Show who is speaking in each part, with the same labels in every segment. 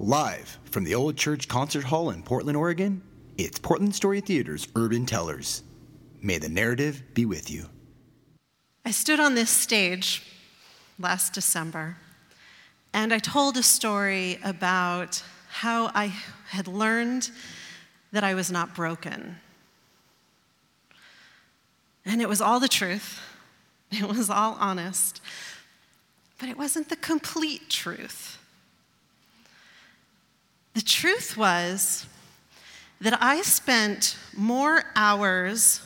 Speaker 1: Live from the Old Church Concert Hall in Portland, Oregon, it's Portland Story Theater's Urban Tellers. May the narrative be with you.
Speaker 2: I stood on this stage last December and I told a story about how I had learned that I was not broken. And it was all the truth, it was all honest, but it wasn't the complete truth. The truth was that I spent more hours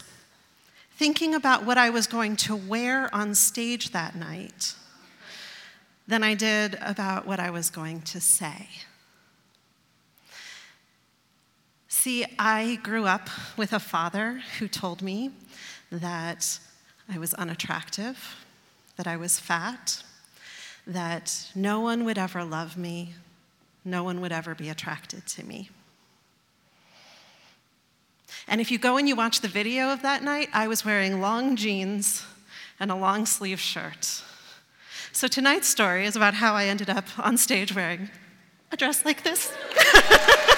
Speaker 2: thinking about what I was going to wear on stage that night than I did about what I was going to say. See, I grew up with a father who told me that I was unattractive, that I was fat, that no one would ever love me, no one would ever be attracted to me. And if you go and you watch the video of that night, I was wearing long jeans and a long sleeve shirt. So tonight's story is about how I ended up on stage wearing a dress like this.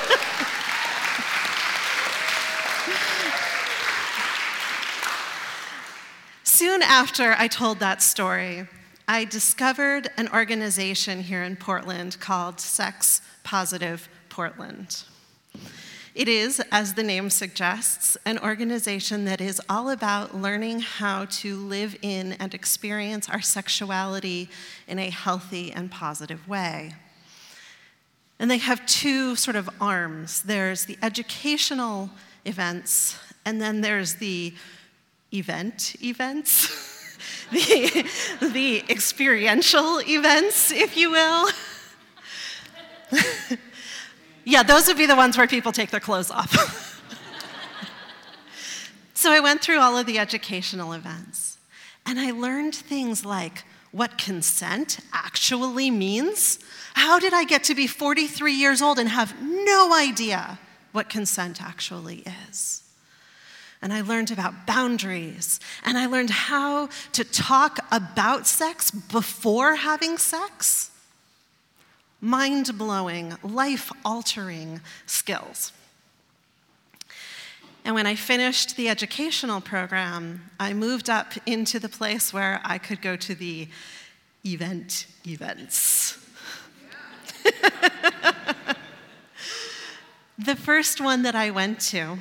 Speaker 2: Soon after I told that story, I discovered an organization here in Portland called Sex Positive Portland. It is, as the name suggests, an organization that is all about learning how to live in and experience our sexuality in a healthy and positive way. And they have two sort of arms there's the educational events, and then there's the event events. the, the experiential events, if you will. yeah, those would be the ones where people take their clothes off. so I went through all of the educational events, and I learned things like what consent actually means. How did I get to be 43 years old and have no idea what consent actually is? And I learned about boundaries, and I learned how to talk about sex before having sex. Mind blowing, life altering skills. And when I finished the educational program, I moved up into the place where I could go to the event events. the first one that I went to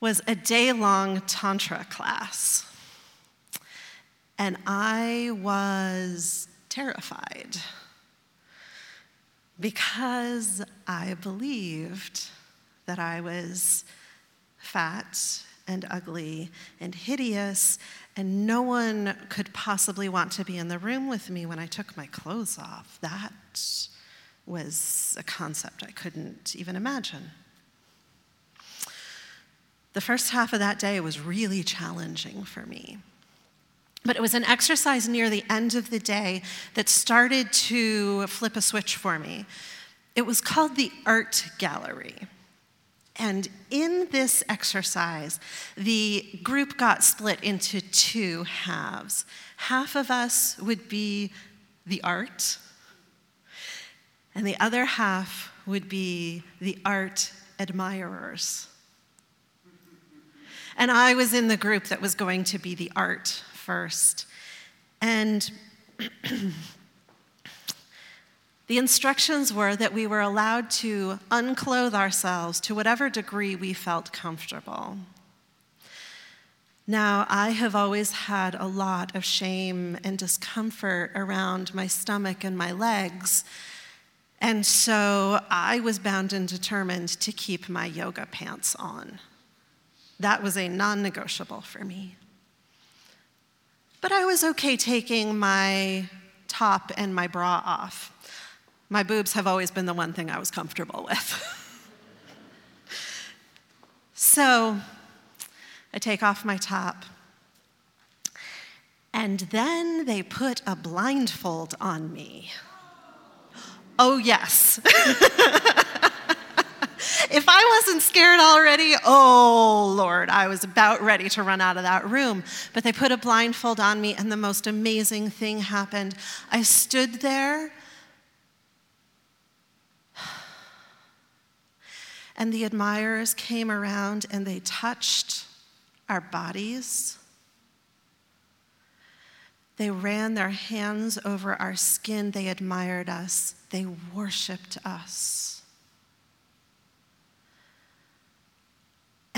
Speaker 2: was a day long Tantra class. And I was terrified because I believed that I was fat and ugly and hideous, and no one could possibly want to be in the room with me when I took my clothes off. That was a concept I couldn't even imagine. The first half of that day was really challenging for me. But it was an exercise near the end of the day that started to flip a switch for me. It was called the Art Gallery. And in this exercise, the group got split into two halves. Half of us would be the art, and the other half would be the art admirers. And I was in the group that was going to be the art first. And the instructions were that we were allowed to unclothe ourselves to whatever degree we felt comfortable. Now, I have always had a lot of shame and discomfort around my stomach and my legs. And so I was bound and determined to keep my yoga pants on. That was a non negotiable for me. But I was okay taking my top and my bra off. My boobs have always been the one thing I was comfortable with. so I take off my top. And then they put a blindfold on me. Oh, yes. if I wasn't scared already, oh Lord, I was about ready to run out of that room. But they put a blindfold on me, and the most amazing thing happened. I stood there And the admirers came around and they touched our bodies. They ran their hands over our skin. They admired us. They worshiped us.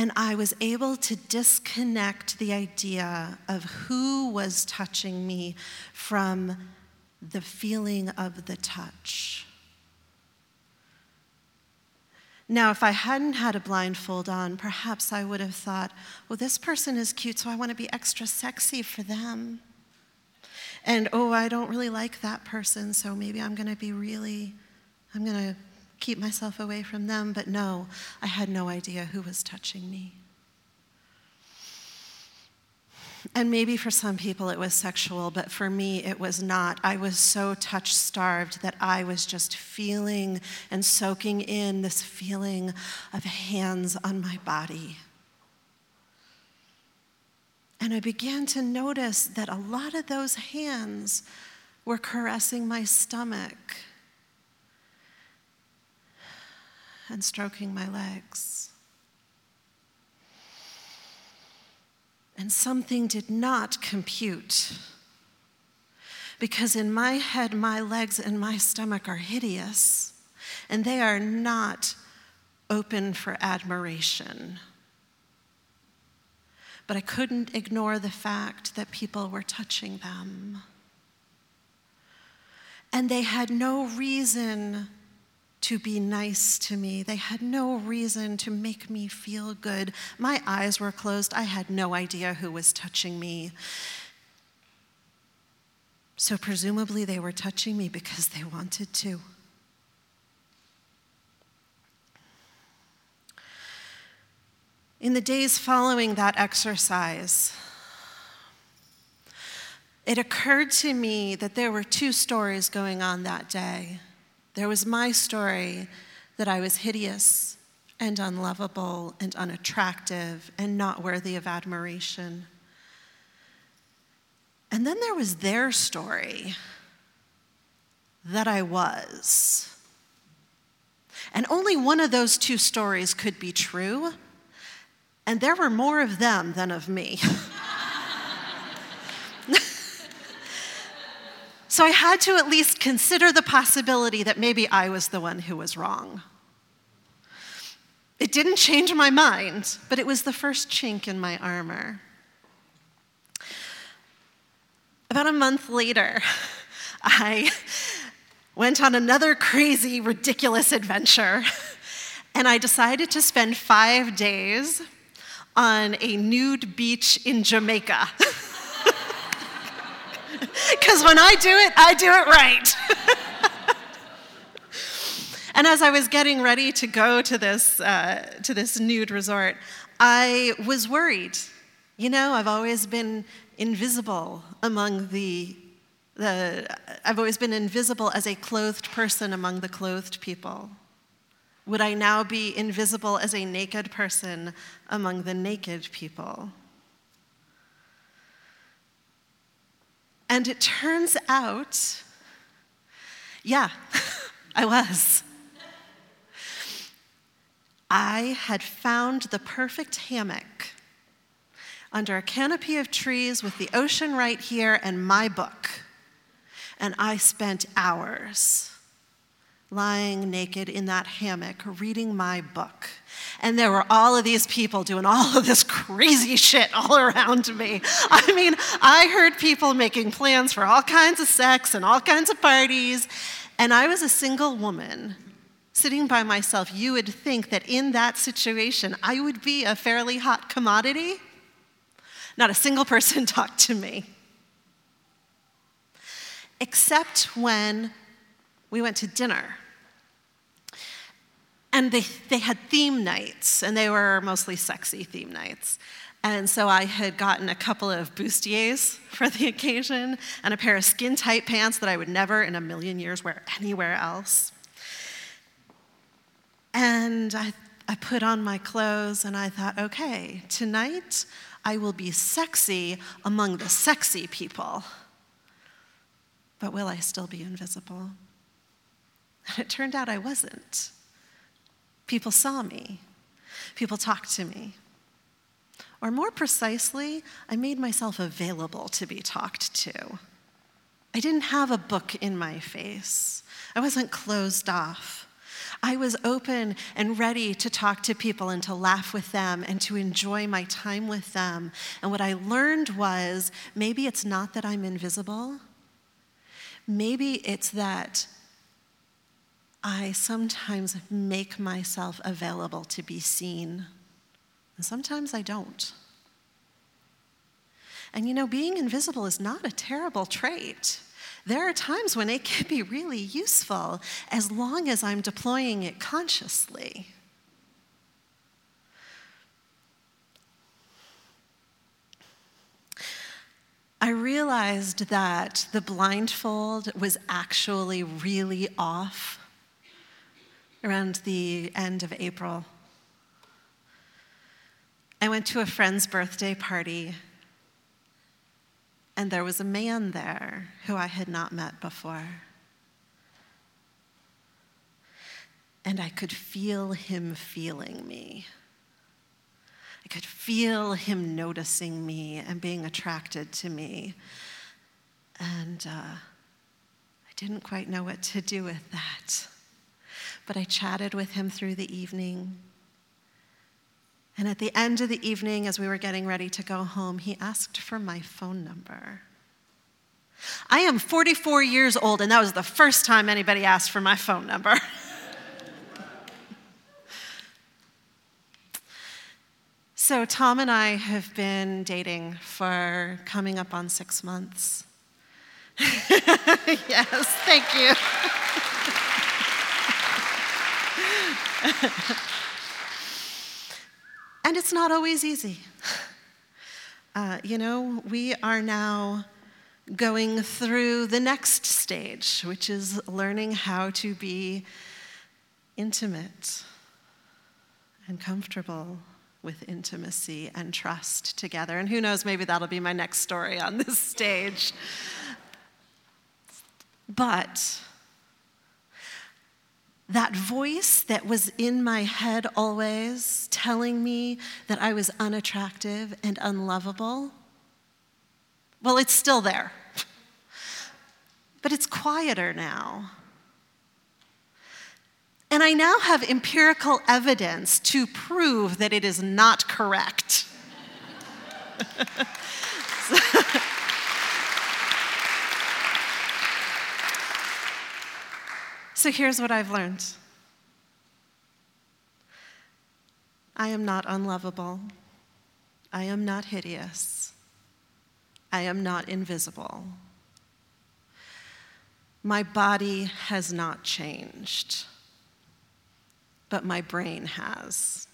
Speaker 2: And I was able to disconnect the idea of who was touching me from the feeling of the touch. Now, if I hadn't had a blindfold on, perhaps I would have thought, well, this person is cute, so I want to be extra sexy for them. And oh, I don't really like that person, so maybe I'm going to be really, I'm going to keep myself away from them. But no, I had no idea who was touching me. And maybe for some people it was sexual, but for me it was not. I was so touch starved that I was just feeling and soaking in this feeling of hands on my body. And I began to notice that a lot of those hands were caressing my stomach and stroking my legs. And something did not compute. Because in my head, my legs and my stomach are hideous, and they are not open for admiration. But I couldn't ignore the fact that people were touching them. And they had no reason to be nice to me. They had no reason to make me feel good. My eyes were closed. I had no idea who was touching me. So, presumably, they were touching me because they wanted to. In the days following that exercise, it occurred to me that there were two stories going on that day. There was my story that I was hideous and unlovable and unattractive and not worthy of admiration. And then there was their story that I was. And only one of those two stories could be true, and there were more of them than of me. So I had to at least consider the possibility that maybe I was the one who was wrong. It didn't change my mind, but it was the first chink in my armor. About a month later, I went on another crazy, ridiculous adventure, and I decided to spend five days on a nude beach in Jamaica. Because when I do it, I do it right. and as I was getting ready to go to this, uh, to this nude resort, I was worried. You know, I've always been invisible among the, the I've always been invisible as a clothed person among the clothed people. Would I now be invisible as a naked person among the naked people? And it turns out, yeah, I was. I had found the perfect hammock under a canopy of trees with the ocean right here and my book. And I spent hours lying naked in that hammock reading my book. And there were all of these people doing all of this crazy shit all around me. I mean, I heard people making plans for all kinds of sex and all kinds of parties. And I was a single woman sitting by myself. You would think that in that situation, I would be a fairly hot commodity. Not a single person talked to me. Except when we went to dinner. And they, they had theme nights, and they were mostly sexy theme nights. And so I had gotten a couple of bustiers for the occasion and a pair of skin tight pants that I would never in a million years wear anywhere else. And I, I put on my clothes and I thought, okay, tonight I will be sexy among the sexy people. But will I still be invisible? And it turned out I wasn't People saw me. People talked to me. Or more precisely, I made myself available to be talked to. I didn't have a book in my face, I wasn't closed off. I was open and ready to talk to people and to laugh with them and to enjoy my time with them. And what I learned was maybe it's not that I'm invisible, maybe it's that I sometimes make myself available to be seen, and sometimes I don't. And you know, being invisible is not a terrible trait. There are times when it can be really useful as long as I'm deploying it consciously. I realized that the blindfold was actually really off around the end of April. I went to a friend's birthday party and there was a man there who I had not met before. And I could feel him feeling me. I could feel him noticing me and being attracted to me. And uh, I didn't quite know what to do with that. But I chatted with him through the evening. And at the end of the evening, as we were getting ready to go home, he asked for my phone number. I am 44 years old, and that was the first time anybody asked for my phone number. so, Tom and I have been dating for coming up on six months. yes, thank you. And it's not always easy. Uh, you know, we are now going through the next stage, which is learning how to be intimate and comfortable with intimacy and trust together. And who knows, maybe that'll be my next story on this stage. But that voice that was in my head always telling me that I was unattractive and unlovable, well, it's still there. But it's quieter now. And I now have empirical evidence to prove that it is not correct. So here's what I've learned I am not unlovable. I am not hideous. I am not invisible. My body has not changed, but my brain has.